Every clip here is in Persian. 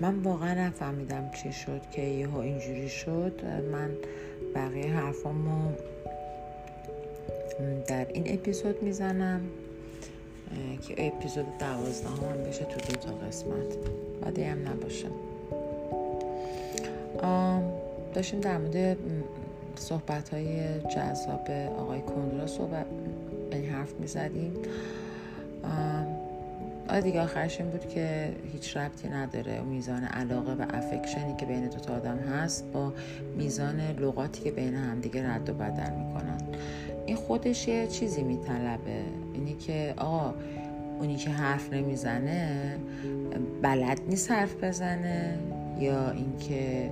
من واقعا نفهمیدم چی شد که یهو اینجوری شد. من بقیه حرفامو در این اپیزود می‌زنم که اپیزود دوازده هم بشه تو دو تا قسمت. بعدی هم نباشه. داشتیم در مورد صحبت های جذاب آقای کندرا صحبت این حرف می‌زدیم. آره دیگه آخرش این بود که هیچ ربطی نداره. میزان علاقه و افکشنی که بین دوتا آدم هست با میزان لغاتی که بین هم دیگه رد و بدل می‌کنن. این خودش یه چیزی میطلبه. اینی که آقا اونی که حرف نمی‌زنه بلد نیست حرف بزنه یا اینکه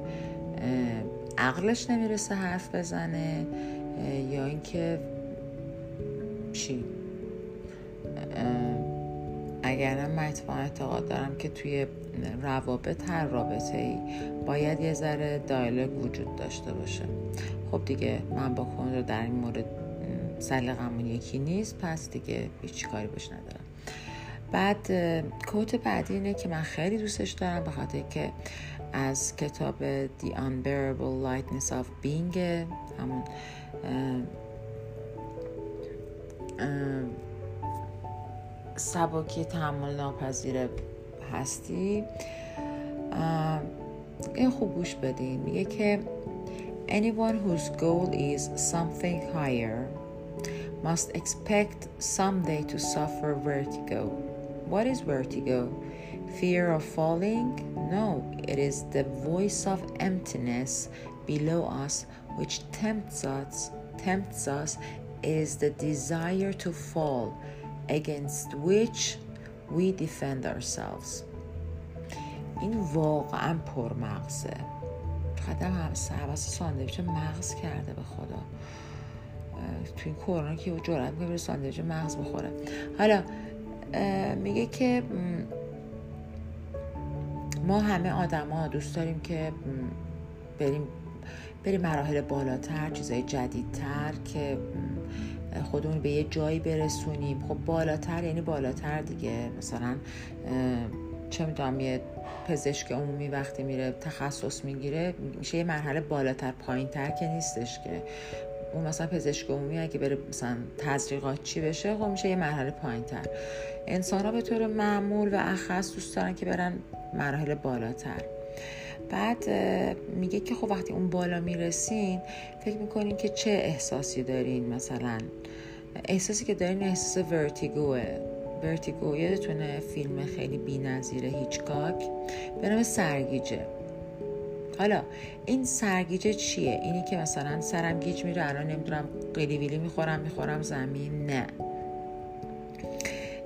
عقلش نمی‌رسه حرف بزنه یا اینکه چی؟ اگر من اتفاقا اعتقاد دارم که توی روابط هر رابطه ای باید یه ذره دایلوگ وجود داشته باشه. خب دیگه من با رو در این مورد سلیقمون یکی نیست پس دیگه هیچ کاری باش ندارم. بعد کوت بعدی اینه که من خیلی دوستش دارم به خاطر که از کتاب The Unbearable Lightness of Being همون سباکی تحمل ناپذیر هستی این خوب گوش بدین میگه که anyone whose goal is something higher must expect someday to suffer vertigo what is vertigo fear of falling no it is the voice of emptiness below us which tempts us tempts us is the desire to fall against which we defend ourselves. این واقعا پرمغزه. قدم هم ساندویچ مغز کرده به خدا. تو این کرونا که جرأت می‌کنه ساندویچ مغز بخوره. حالا میگه که ما همه آدما دوست داریم که بریم بریم مراحل بالاتر چیزای جدیدتر که خودمون به یه جایی برسونیم. خب بالاتر یعنی بالاتر دیگه. مثلا چه می‌دونم یه پزشک عمومی وقتی میره تخصص می‌گیره میشه یه مرحله بالاتر پایینتر که نیستش که. اون مثلا پزشک عمومی اگه بره مثلا تزریقات چی بشه خب میشه یه مرحله پایینتر. انسان ها به طور معمول و اخص دوست دارن که برن مراحل بالاتر. بعد میگه که خب وقتی اون بالا می‌رسین فکر می‌کنین که چه احساسی دارین؟ مثلا احساسی که دارین احساس ورتیگوه. ورتیگو یادتونه فیلم خیلی بی نظیره هیچکاک. به نام سرگیجه. حالا این سرگیجه چیه؟ اینی که مثلا سرم گیج میره الان نمی‌دونم قلی ویلی می‌خورم می‌خورم زمین نه.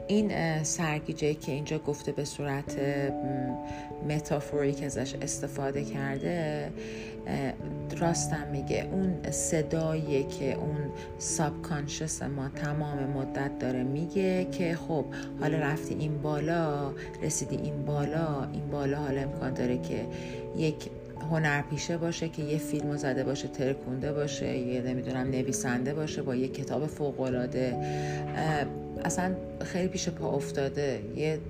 این سرگیجه که اینجا گفته به صورت متافوری که ازش استفاده کرده راستم میگه اون صدایی که اون سابکانشس ما تمام مدت داره میگه که خب حالا رفتی این بالا رسیدی این بالا این بالا حالا امکان داره که یک هنرپیشه باشه که یه فیلم زده باشه ترکونده باشه یه نمی‌دونم نویسنده باشه با یه کتاب فوقالعاده اصلا خیلی پیش پا افتاده. یه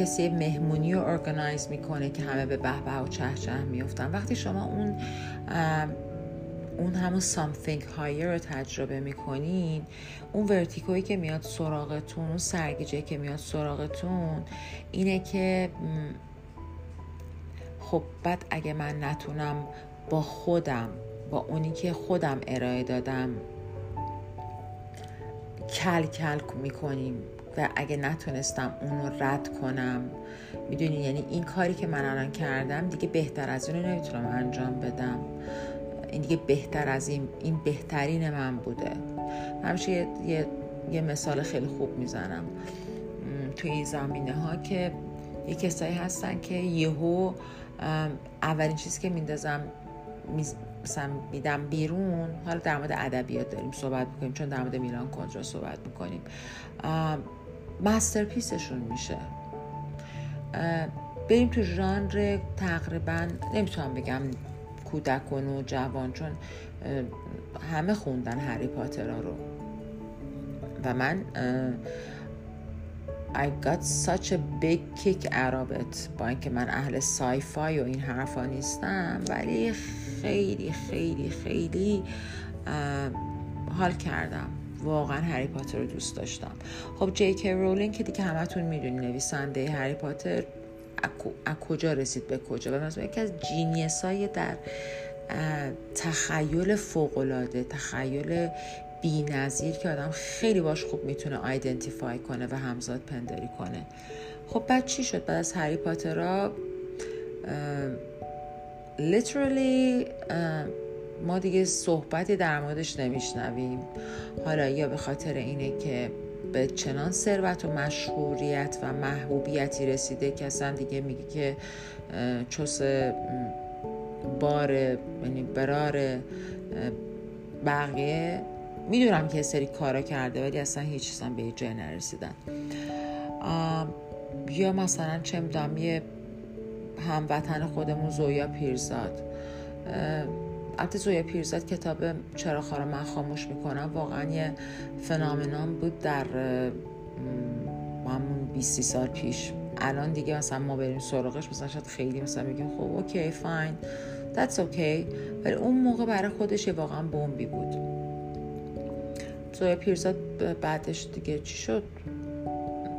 کسی مهمونی رو ارگنایز می‌کنه که همه به به و چه چه میفتن وقتی شما اون اون همون something higher رو تجربه می‌کنین اون ورتیکویی که میاد سراغتون اون سرگیجه که میاد سراغتون اینه که خب بعد اگه من نتونم با خودم با اونی که خودم ارائه دادم کل کل می‌کنیم و اگه نتونستم اونو رد کنم می‌دونی؟ یعنی این کاری که من الان کردم دیگه بهتر از اونو نمی‌تونم انجام بدم. این دیگه بهتر از این این بهترین من بوده. همیشه یه, یه،, یه مثال خیلی خوب می‌زنم. توی این زمینه ها که یه کسایی هستن که یهو اولین چیزی که میندازم مثلا میدم بیرون حالا در مورد ادبیات داریم صحبت می‌کنیم چون در مورد میلان کندرا صحبت می‌کنیم. مسترپیسشون میشه. بریم تو ژانر تقریبا نمی‌تونم بگم کودکان و جوان چون همه خوندن هری پاتر رو. و من I got such a big kick out of it با اینکه من اهل sci-fi و این حرفا نیستم ولی خیلی خیلی خیلی حال کردم. واقعا هری پاتر رو دوست داشتم. خب جی کی رولینگ که دیگه همتون می‌دونی نویسنده هری پاتر از کجا رسید به کجا؟ و یکی از genius های در تخیل فوقلاده تخیل بی نظیر که آدم خیلی باش خوب می‌تونه آیدنتیفای کنه و همزاد پنداری کنه. خب بعد چی شد؟ بعد از هری پاتر را literally ما دیگه صحبتی در موردش نمیشنویم. حالا یا به خاطر اینه که به چنان ثروت و مشهوریت و محبوبیتی رسیده که اصلا دیگه میگه که چوس بار یعنی برار بقیه می‌دونم که سری کارا کرده ولی اصلا هیچ چیزا به جای نرسیدن. یا مثلا چه می‌دونم یه هموطن خودمون زویا پیرزاد. البته زویا پیرزاد کتاب چرا خارا من خاموش می‌کنم. واقعا یه فنامنان بود در همون 20 سال پیش. الان دیگه مثلا ما بریم سراغش مثلا شاید خیلی مثلا بگیم خب okay fine that's okay ولی اون موقع برای خودش واقعا بمبی بود. زویا پیرزاد بعدش دیگه چی شد؟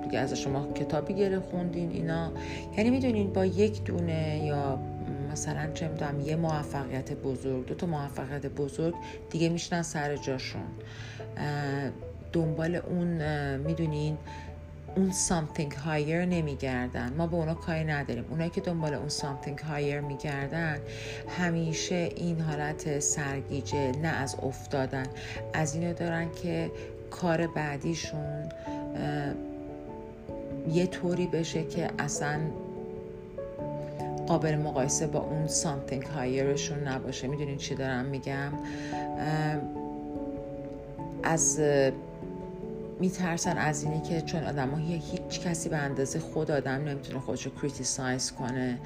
دیگه از شما کتابی دیگه خوندین اینا. یعنی می‌دونین با یک دونه یا مثلا چه می‌دونم یه موفقیت بزرگ دو تا موفقیت بزرگ دیگه میشینن سر جاشون. دنبال اون می‌دونین اون something higher نمیگردن. ما به اونا کاری نداریم. اونایی که دنبال اون something higher میگردن همیشه این حالت سرگیجه نه از افتادن. از اینو دارن که کار بعدیشون یه طوری بشه که اصلا قابل مقایسه با اون something higherشون نباشه. می‌دونین چی دارم میگم؟ از میترسن از اینی که چون آدم ها هیچ کسی به اندازه خود آدم نمی‌تونه خودشو کریتیسایز کنه.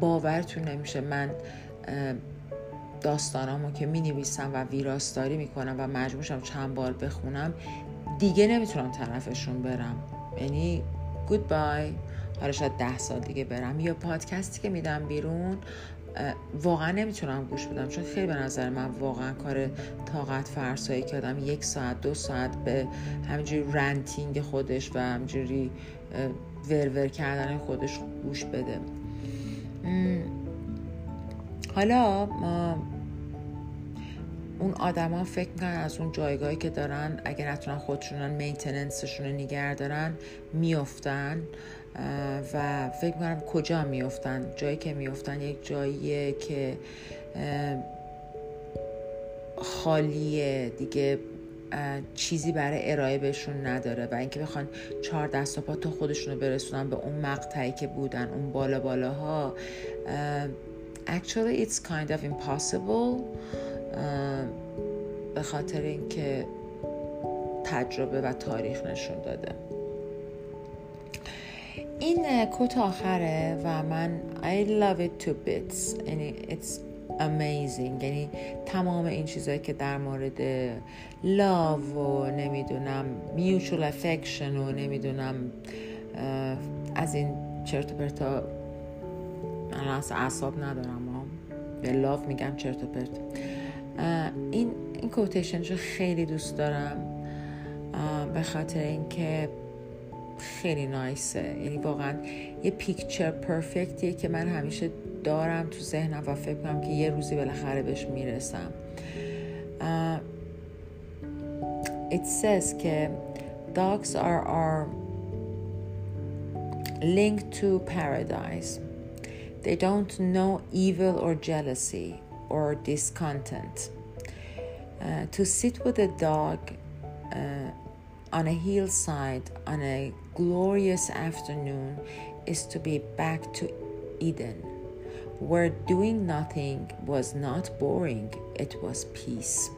باورتون نمیشه. من داستانامو که می نویسم و ویراستاری می‌کنم و مجبورشم چند بار بخونم دیگه نمی‌تونم طرفشون برم. یعنی گود بای حالا شاید ده سال دیگه برم. یا پادکستی که میدم بیرون واقعا نمی‌تونم گوش بدم. چون خیلی به نظر من واقعا کار طاقت فرسایی که آدم یک ساعت دو ساعت به همینجوری رنتینگ خودش و همینجوری ورور کردن خودش گوش بده. حالا اون آدما فکر می‌کنن از اون جایگاهی که دارن اگر نتونن خودشونن مینتننسشون رو نگه دارن میافتن و فکر می‌کنم کجا میفتن جایی که میفتن یک جاییه که خالیه دیگه چیزی برای ارائه بهشون نداره و اینکه بخوان چهار دست و پا تو خودشون رو برسونن به اون مقطعی که بودن اون بالا بالاها. actually it's kind of impossible. به خاطر اینکه تجربه و تاریخ نشون داده. این کت آخره و من I love it to bits. یعنی it's amazing. یعنی تمام این چیزهایی که در مورد love و نمی‌دونم mutual affection و نمی‌دونم از این چرت و پرتا من اصلا اعصاب ندارم. به لاف میگم چرت و پرت. این این کوتیشنشو خیلی دوست دارم. به خاطر اینکه خیلی نایسه یعنی واقعا یه پیکچر پرفکتیه که من همیشه دارم تو ذهنم و فکر کنم که یه روزی بالاخره بهش می‌رسم. it says که dogs are our link to paradise. They don't know evil or jealousy. or discontent uh, to sit with a dog uh, on a hillside on a glorious afternoon is to be back to Eden, where doing nothing was not boring, it was peace.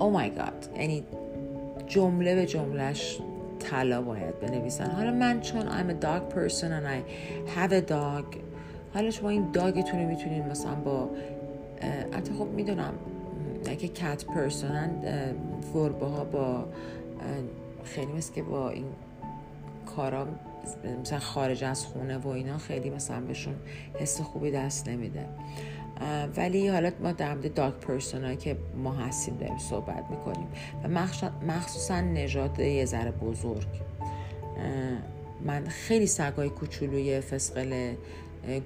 Oh my god یعنی جمله به جملهش طلا باید بنویسن حالا من چون I'm a dog person and I have a dog حالا شما این داگتون رو می‌تونین مثلا با حتی خب می‌دونم که کت پرسونن گربه ها با خیلی مثل که با این کارا مثلا خارج از خونه و اینا خیلی مثلا بهشون حس خوبی دست نمیده. ولی حالا ما در مورد دارک پرسون که ما هستیم داریم صحبت می‌کنیم و مخصوصا نژاد یه ذره بزرگ. من خیلی سگای کوچولوی فسقل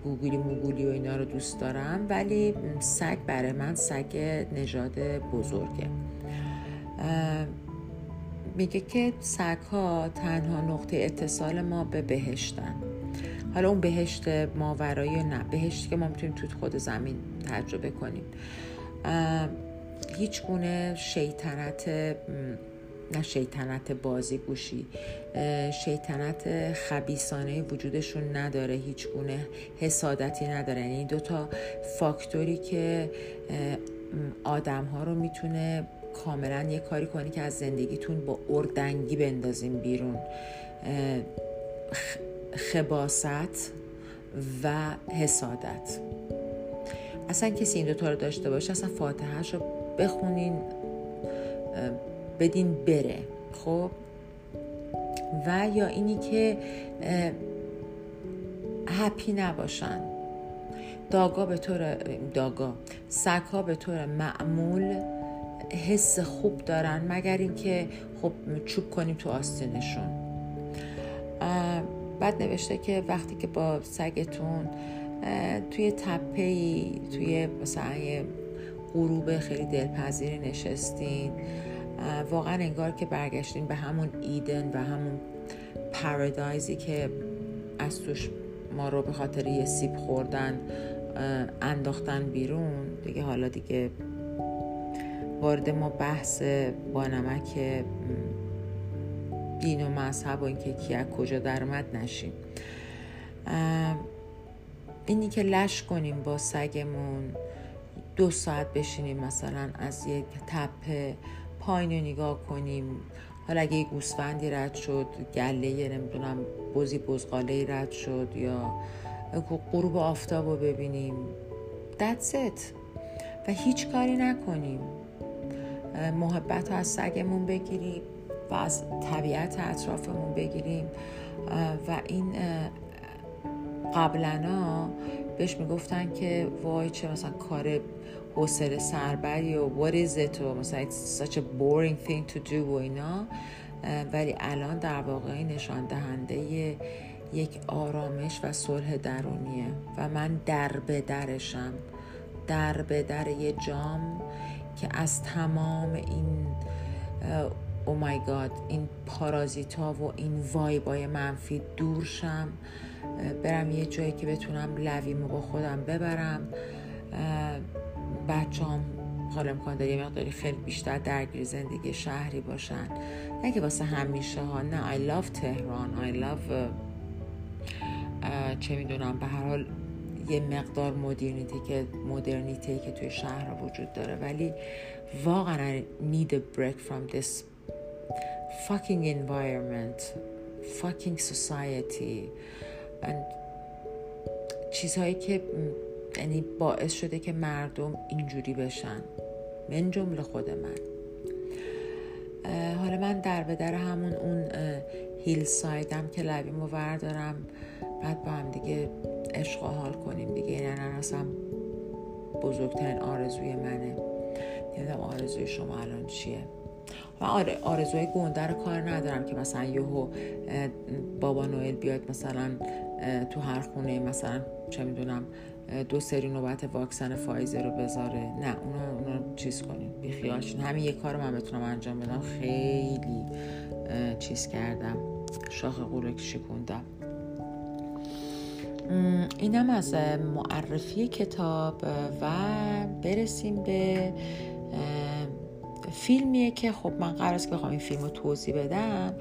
گوگلی موگولی و اینا رو دوست دارم ولی سگ برای من سگ نژاد بزرگه. میگه که سگ ها تنها نقطه اتصال ما به بهشتن. حالا اون بهشت ماورایی نه بهشتی که ما می‌تونیم توی خود زمین تجربه کنیم. هیچ گونه شیطنت نه شیطنت بازی گوشی شیطنت خبیسانه وجودشون نداره هیچ گونه حسادتی نداره. یعنی این دوتا فاکتوری که آدم ها رو می‌تونه کاملا یه کاری کنی که از زندگیتون با اردنگی بندازیم بیرون. خباست و حسادت. اصلا کسی این دوتا رو داشته باشه اصلا فاتحهش رو بخونین بدین بره خب؟ و یا اینی که هپی نباشن. داگا به طور داگا سگها به طور معمول حس خوب دارن مگر اینکه خب چوب کنیم تو آستینشون. بعد نوشته که وقتی که با سگتون توی تپه توی مثلا غروب خیلی دلپذیری نشستین واقعا انگار که برگشتین به همون ایدن و همون پارادایزی که از توش ما رو به خاطر یه سیب خوردن انداختن بیرون. دیگه حالا دیگه وارد ما بحث با نمک دین و مذهب و اینکه کی از کجا درآمد نشیم. اینی که لش کنیم با سگمون دو ساعت بشینیم مثلا از یک تپه پایین رو نگاه کنیم. حالا اگه گوسفندی رد شد گله نمی‌دونم بزی بزغاله رد شد یا غروب آفتاب رو ببینیم. That's it. و هیچ کاری نکنیم. محبت از سگمون بگیریم و از طبیعت اطرافمون بگیریم. و این قبلا بهش می‌گفتن که وای چه مثلا کار حوصله سربری و what is it و مثلا it's such a boring thing to do و اینا ولی الان در واقع نشان دهنده یک آرامش و صلح درونیه و من در به درشم در به در یه جام که از تمام این او مای گاد این پارازیتا و این وایبای منفی دور شم برم یه جایی که بتونم لویمو با خودم ببرم بچه هم حالا امکان داره یه مقداری خیلی بیشتر درگیر زندگی شهری باشن. نه که واسه همیشه ها نه I love تهران I love چه می‌دونم به هر حال یه مقدار مدرنیتی که مدرنیتی که توی شهر وجود داره. ولی واقعا I need a break from this fucking environment fucking society. And چیزهایی که یعنی باعث شده که مردم اینجوری بشن. من جمله خود من. حالا من در به در همون اون هیل سایدم که لبیمو وردارم بعد با هم دیگه عشق حال کنیم دیگه. این یعنی اصلا بزرگترین آرزوی منه. نمی‌دونم آرزوی شما الان چیه. و آره آرزوهای گنده رو کار ندارم که مثلا یهو بابا نوئل بیاد مثلا تو هر خونه مثلا چه می‌دونم دو سری نوبت واکسن فایزر رو بذاره. نه اونو, اونو چیز کنیم. بیخیالشین همین یه کار من بتونم انجام بدم. خیلی چیز کردم. شاخ قولک شکوندم. اینم از معرفی کتاب و برسیم به فیلمیه که خب من قرار است که بخوام این فیلم رو توضیح بدم.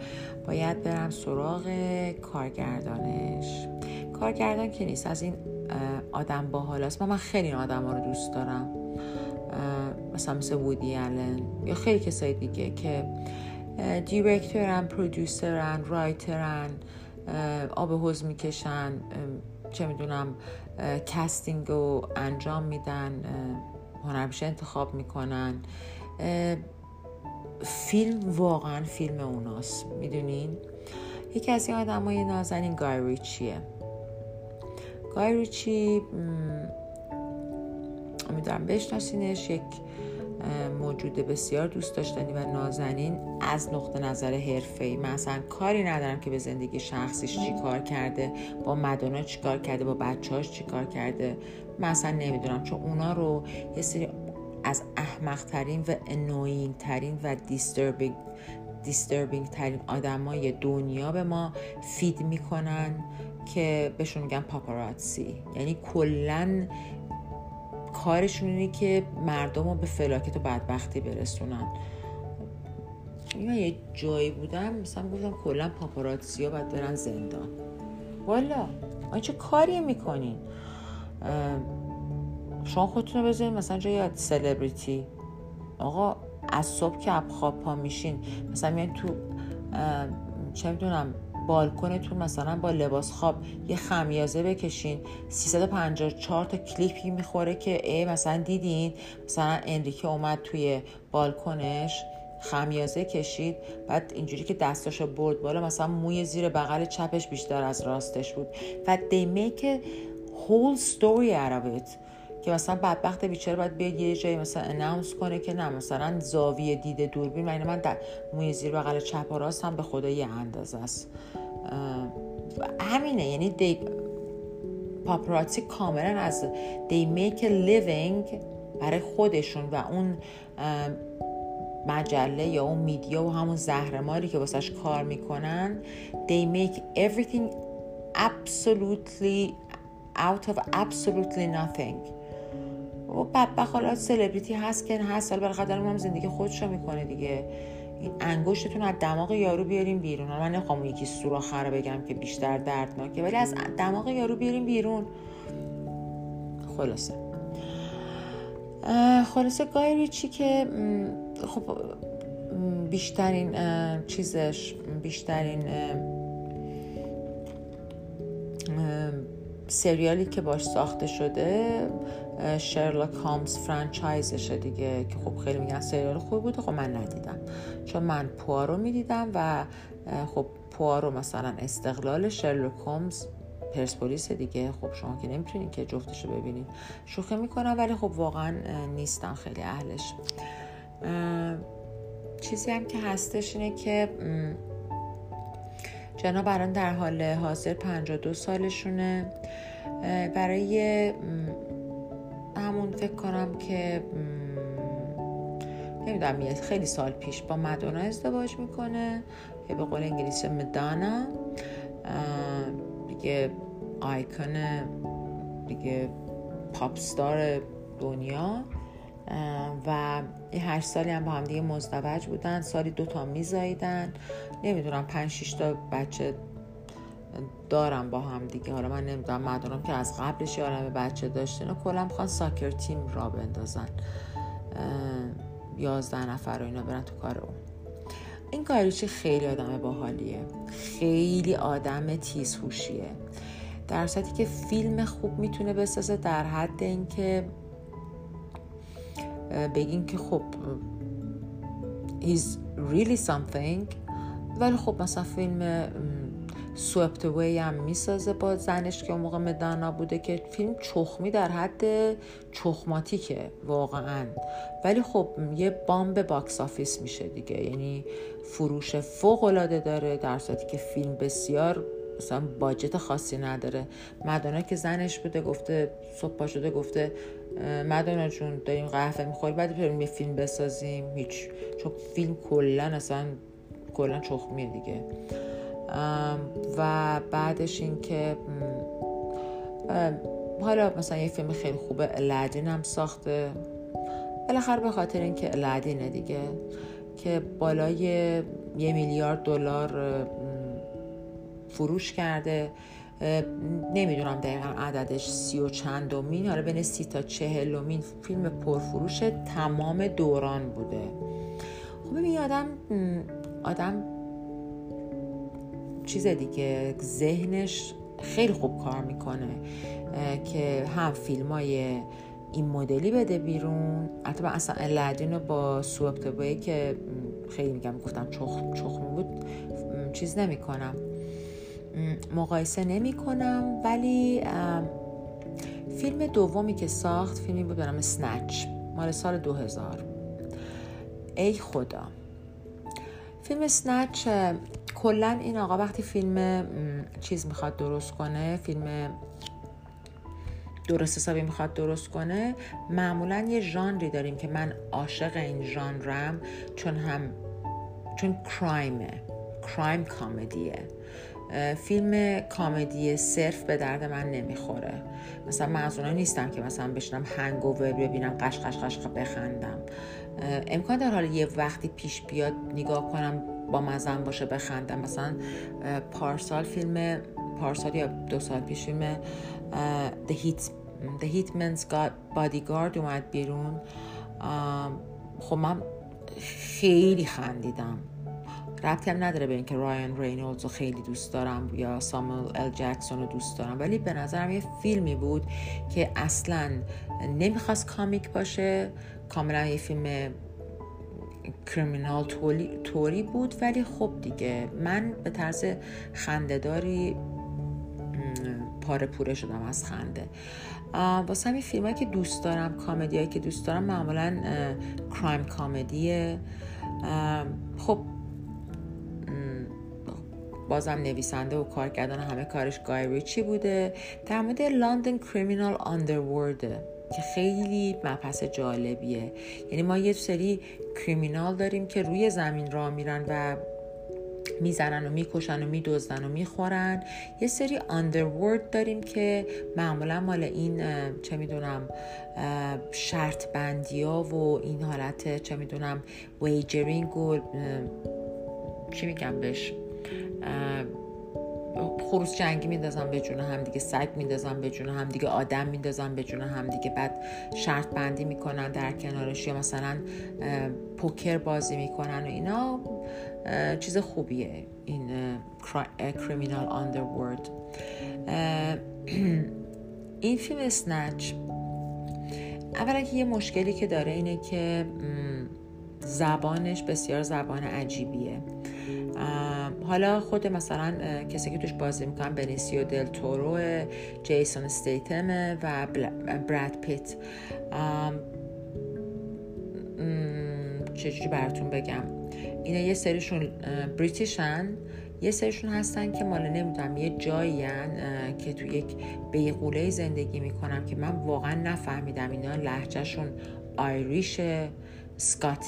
باید برم سراغ کارگردانش. کارگردان که نیست. از این آدم با حالاست. من خیلی این آدم ها رو دوست دارم. مثلا مثل وودی الن یا خیلی کسای دیگه که director ن producer ن writer ن آب حوض می‌کشن چه می‌دونم casting رو انجام میدن هنرپیشه انتخاب می‌کنن. فیلم واقعا فیلم اوناست. می‌دونین؟ یکی از این آدم های نازنین گای ریچیه گای ریچی امیدوارم بشناسینش. یک موجود بسیار دوست داشتنی و نازنین. از نقطه نظر حرفه‌ای من اصلا کاری ندارم که به زندگی شخصیش چی کار کرده با مدونا چی کار کرده با بچهاش چی کار کرده. من اصلا نمی‌دونم چون اونا رو یه سری از احمق ترین و annoying ترین و disturbing disturbing ترین آدمای دنیا به ما feed می‌کنن که بهشون میگن پاپاراتسی یعنی کلا کارشون اینه که مردم رو به فلاکت و بدبختی برسونن. یه جایی بودم مثلا گفتم کلا پاپاراتسی ها باید برن زندان. والا آن چه کاری می‌کنین؟ شما خودتون رو بذارین مثلا جای سلبریتی. آقا از صبح که خواب پا میشین. مثلا میان تو چه می‌دونم بالکنتون مثلا با لباس خواب یه خمیازه بکشین. 354 تا کلیپی می‌خوره که ای مثلا دیدین؟ مثلا انریکه اومد توی بالکنش خمیازه کشید. بعد اینجوری که دستاشو برد بالا مثلا موی زیر بغل چپش بیشتر از راستش بود. و they make a whole story out of it. که مثلا بدبخت بیچاره باید بیاد یه جایی مثلا اناونس کنه که نه مثلا زاویه دیده دوربین. من من در موی زیر بغل چپ و راست هم به خدا یه اندازه است. همینه. یعنی دی پاپراتی کاملا از دی میک living برای خودشون و اون مجله یا اون میدیا و همون زهرماری که واسش کار می‌کنن they make everything absolutely out of absolutely nothing. و بدبخ حالا سلبریتی هست که هست حالا بالاخره هم زندگی خودش رو می‌کنه دیگه. این انگشتتون از دماغ یارو بیاریم بیرون. من نمی‌خوام یکی سوراخ رو بگم که بیشتر دردناکه ولی از دماغ یارو بیاریم بیرون. خلاصه. خلاصه گای ریچی که خب بیشترین چیزش بیشترین سریالی که باش ساخته شده شرلاک هامز فرانچایزشه دیگه که خب خیلی میگن سریال خوب بوده خب من ندیدم. چون من پوارو می‌دیدم و خب پوارو مثلا استقلال شرلاک هامز پرسپولیس دیگه. خب شما که نمی‌تونین که جفتشو ببینین. شوخی می‌کنم ولی خب واقعا نیستم خیلی اهلش. چیزی هم که هستش اینه که جناب الان در حال حاضر 52 سالشونه. برای همون فکر کنم که نمی‌دونم خیلی سال پیش با مدونا ازدواج می‌کنه که به قول انگلیسی مدانا. دیگه آیکون دیگه پاپستار دنیا. و یه هشت سالی هم با هم دیگه مزدوج بودن سالی دوتا میزاییدن. نمی‌دونم پنج تا بچه دارم با هم دیگه. حالا من نمی‌دونم مدونم که از قبلش یارم بچه داشتن و کلا می‌خوان ساکر تیم را بندازن. یازده نفر رو اینا برن تو کار اون. این کاریچی خیلی آدم باحالیه. خیلی آدم تیزهوشیه. در صورتی که فیلم خوب می‌تونه بسازه در حد اینکه بگین که خب he's really something. ولی خب مثلا فیلم سوپت وی هم می‌سازه با زنش که اون موقع مدانا بوده که فیلم چخمی در حد چخماتیکه واقعا. ولی خب یه bomb box office میشه دیگه. یعنی فروش فوق العاده داره در صورتی که فیلم بسیار مثلا budget خاصی نداره. مدانا که زنش بوده گفته صبح شده گفته مدانا جون داریم قهوه می‌خوری بعد بریم یه فیلم بسازیم. هیچ چون فیلم کلا اصلا کلا چخمیه دیگه. و بعدش این که حالا مثلا یه فیلم خیلی خوبه الادین هم ساخته. بالاخره به خاطر اینکه الادینه دیگه که بالای یه میلیارد دلار فروش کرده. نمی‌دونم دقیقا عددش سی و چندمین حالا بین سی تا چهلمین فیلم پرفروش تمام دوران بوده. خب ببین آدم آدم چیز دیگه ذهنش خیلی خوب کار می‌کنه که هم فیلم های این مدلی بده بیرون. البته اصلا الادین رو با سوپتبایی که خیلی میگم گفتم چخ چخ بود چیز نمی کنم مقایسه نمی کنم ولی فیلم دومی که ساخت فیلمی بود به نام سنچ مال سال 2000 ای خدا. فیلم سنچ کلا این آقا وقتی فیلم چیز می‌خواد درست کنه فیلم درست حسابی می‌خواد درست کنه معمولا یه ژانری داریم که من عاشق این ژانرم چون هم چون کرایمه کرایم کامدیه فیلم کامدی صرف به درد من نمی‌خوره. مثلا من از نیستم که مثلا بشنم هنگوور ببینم قش قش قش بخندم. امکان در حال یه وقتی پیش بیاد نگاه کنم با مزن باشه بخندم. مثلا پارسال فیلم پارسال یا دو سال پیش فیلم The, Heat, The Hitman's Bodyguard اومد بیرون. خب من خیلی خندیدم. ربطی هم نداره به اینکه رایان رینولدز رو خیلی دوست دارم یا ساموئل ال جکسون رو دوست دارم. ولی به نظرم یه فیلمی بود که اصلا نمی‌خواست کامیک باشه. کاملا یه فیلم کریمینال توری بود ولی خب دیگه من به طرز خندهداری پاره پوره شدم از خنده. واسه همین فیلم که دوست دارم کامدی که دوست دارم معمولا کرایم کامدیه خب بازم نویسنده و کارگردان همه کارش گای ریچی بوده. در مورد لندن کریمینال آندرورده که خیلی مبحث جالبیه. یعنی ما یه سری کریمینال داریم که روی زمین را میرن و می‌زنن و می‌کشن و میدزدن و می‌خورن. یه سری آندرورد داریم که معمولا مال این چه می‌دونم شرط بندی ها و این حالت چه می‌دونم ویجرینگ و چی میگم بهش؟ خروس جنگی میندازن به جون هم دیگه سگ میندازن به جون هم دیگه آدم میندازن به جون هم دیگه. بعد شرط بندی می‌کنن در کنارش یا مثلا پوکر بازی می‌کنن و اینا. چیز خوبیه این کریمینال آندرورد این فیلم اسنچ اولا که یه مشکلی که داره اینه که زبانش بسیار زبان عجیبیه. حالا خود مثلا کسی که توش بازی می‌کنن بنیسیو دل تورو جیسون استیتم و براد پیت. چجوری براتون بگم. اینا یه سریشون بریتیشن. یه سریشون هستن که مال نمی‌دونم یه جایی که تو یک بیقوله زندگی می‌کنم که من واقعا نفهمیدم اینا لحجهشون آیریش سکات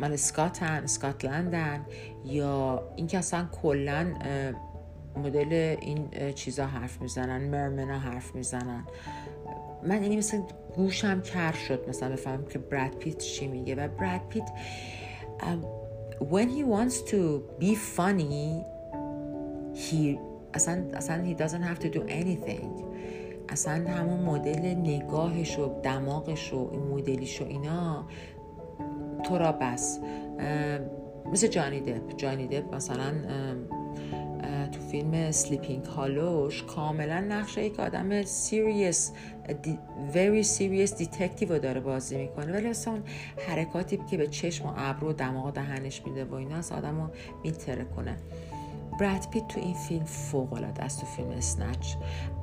مال اسکاتن اسکاتلندن یا اینکه اصلا کلا مدل این چیزا حرف می‌زنن مرمنا حرف می‌زنن. من اینی مثل گوشم کر شد مثلا بفهمم که براد پیت چی میگه و براد پیت when he wants to be funny he اصلا اصلا he doesn't have to do anything. اصلا همون مدل نگاهش و دماغش و این مدلیش و اینا تو را بس. مثل جانی دپ. جانی دپ مثلا تو فیلم Sleepy Hollow ش کاملا نقشه یک آدم سیریس very serious دیتکتیو رو داره بازی می‌کنه. ولی اصلا اون حرکاتی که به چشم و ابرو و دماغ دهنش میده و اینا اصلا آدم رو می‌ترکونه. براد پیت تو این فیلم فوق العاده است تو فیلم Snatch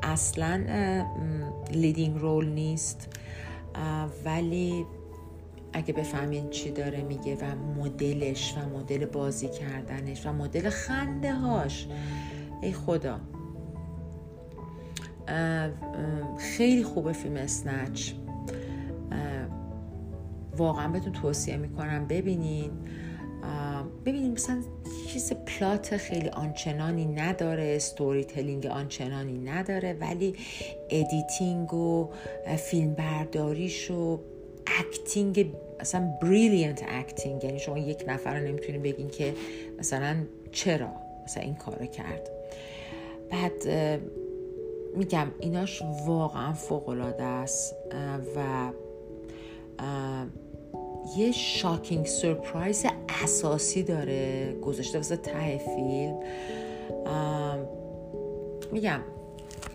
اصلا leading role نیست. ولی اگه بفهمین چی داره میگه و مدلش و مدل بازی کردنش و مدل خنده هاش. ای خدا. خیلی خوبه فیلم اسنچ. واقعا بهتون توصیه می‌کنم ببینین. ببینین مثلا چیز پلات خیلی آنچنانی نداره ستوری تلینگ آنچنانی نداره ولی editing و فیلم برداریش و acting اصلا brilliant acting یعنی شما یک نفر رو نمی‌تونین بگین که مثلا چرا مثلا این کار کرد. بعد میگم ایناش واقعا فوق العاده است و یه shocking surprise اساسی داره گذاشته واسه ته فیلم. میگم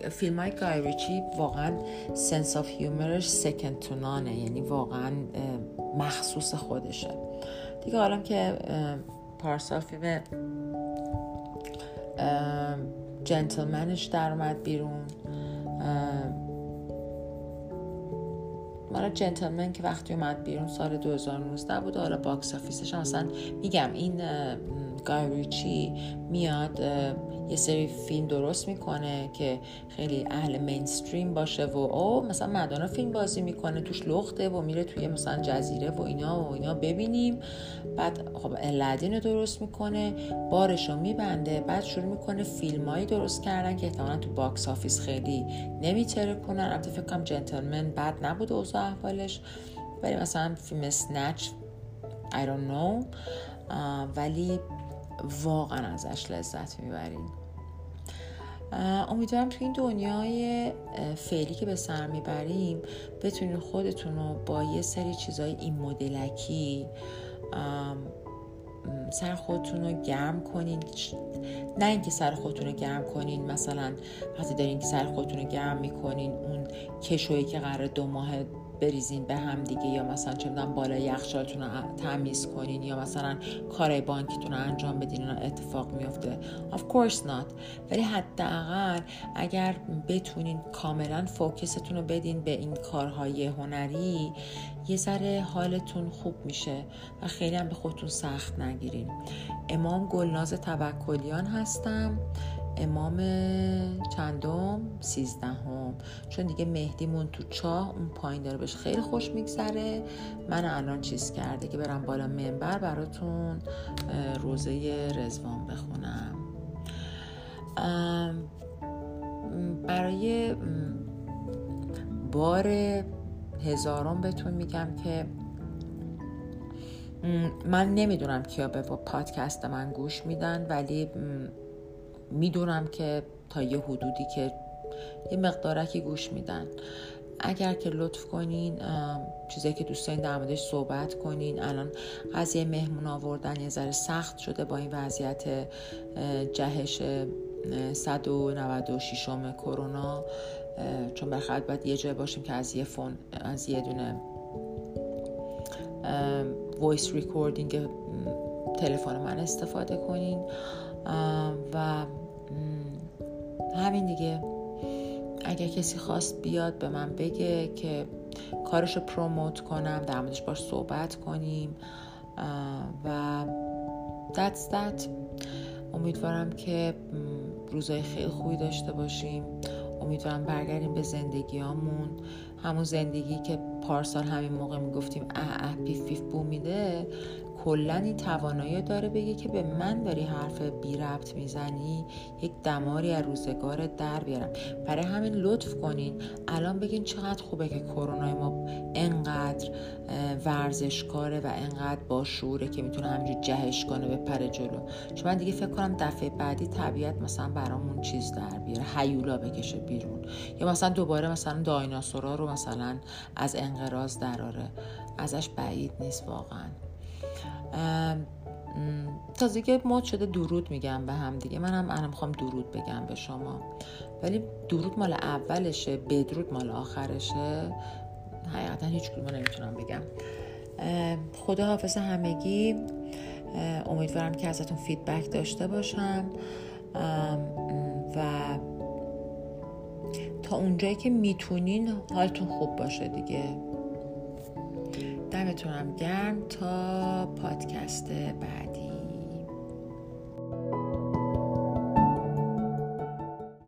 فیلم های گای ریچی واقعا sense of humor ش second to none ه یعنی واقعا مخصوص خودشه. دیگه حالا که پارسال فیلم Gentlemen ش در اومد بیرون. حالا Gentlemen که وقتی اومد بیرون سال 2019 بود حالا box office ش اصلا میگم این گای ریچی میاد یه سری فیلم درست می‌کنه که خیلی اهل mainstream باشه و او مثلا مدانا فیلم بازی می‌کنه توش لخته و میره توی مثلا جزیره و اینا و اینا ببینیم. بعد خب Aladdin رو درست می‌کنه بارش رو میبنده بعد شروع می‌کنه فیلمایی درست کردن که احتمالا تو box office خیلی نمی‌ترکونن البته فکر کنم Gentlemen بد نبود اوضاع احوالش. ولی مثلا فیلم Snatch I don't know. ولی واقعا ازش لذت می‌برین امیدوارم تو این دنیای فعلی که به سر می‌بریم بتونین خودتون رو با یه سری چیزای این مدلکی سر خودتون رو گرم کنین. نه اینکه سر خودتون رو گرم کنین مثلا وقتی دارین که سر خودتون رو گرم می‌کنین اون کشویی که قرار دو ماه بریزین به هم دیگه یا مثلا چه می‌دونم بالای یخچالتون رو تمیز کنین یا مثلا کارای بانکیتون رو انجام بدین اون اتفاق میفته of course not. ولی حداقل اگر بتونین کاملا فوکستون رو بدین به این کارهای هنری یه ذره حالتون خوب میشه و خیلی هم به خودتون سخت نگیرین. امام گلناز توکلیان هستم. امام چندم؟ سیزدهم. چون دیگه مهدیمون تو چاه اون پایین داره بهش خیلی خوش میگذره. من الان چیز کرده که برم بالا منبر براتون روزه رزوان بخونم. برای بار هزارم بهتون میگم که من نمی‌دونم کیا به پادکست من گوش میدن ولی می‌دونم که تا یه حدودی که یه مقدارکی گوش میدن. اگر که لطف کنین چیزایی که دوست دارین در موردش صحبت کنین. الان قضیه مهمون آوردن یه ذره سخت شده با این وضعیت جهش 196 کرونا. چون بخاطر باید یه جای باشیم که از یه phone از یه دونه voice recording تلفن من استفاده کنین. و همین دیگه. اگر کسی خواست بیاد به من بگه که کارش رو پروموت کنم در موردش باش صحبت کنیم. و that's that. امیدوارم که روزای خیلی خوبی داشته باشیم. امیدوارم برگردیم به زندگیامون. همون زندگی که پارسال همین موقع می‌گفتیم اه اه پیف پیف بو میده. کلا این توانایی داره بگه که به من داری حرف بی ربط می‌زنی یک دماری از روزگار در بیارم. برای همین لطف کنین الان بگین چقدر خوبه که کرونا ما انقدر ورزشکاره و انقدر با شعوره که می‌تونه همینجور جهش کنه به پر جلو. چون من دیگه فکر کنم دفعه بعدی طبیعت مثلا برامون چیز در بیاره حیولا بکشه بیرون. یا مثلا دوباره مثلا دایناسورا رو مثلا از انقراض دراره. ازش بعید نیست واقعا. تازه که مد شده درود میگم به هم دیگه. من هم الان می‌خوام درود بگم به شما. ولی درود مال اولشه بدرود مال آخرشه. حقیقتا هیچ کدوم نمی‌تونم بگم. خدا حافظ همگی. امیدوارم که ازتون فیدبک داشته باشم. و تا اونجایی که می‌تونین حالتون خوب باشه دیگه. دمتونم گرم تا پادکست بعدی.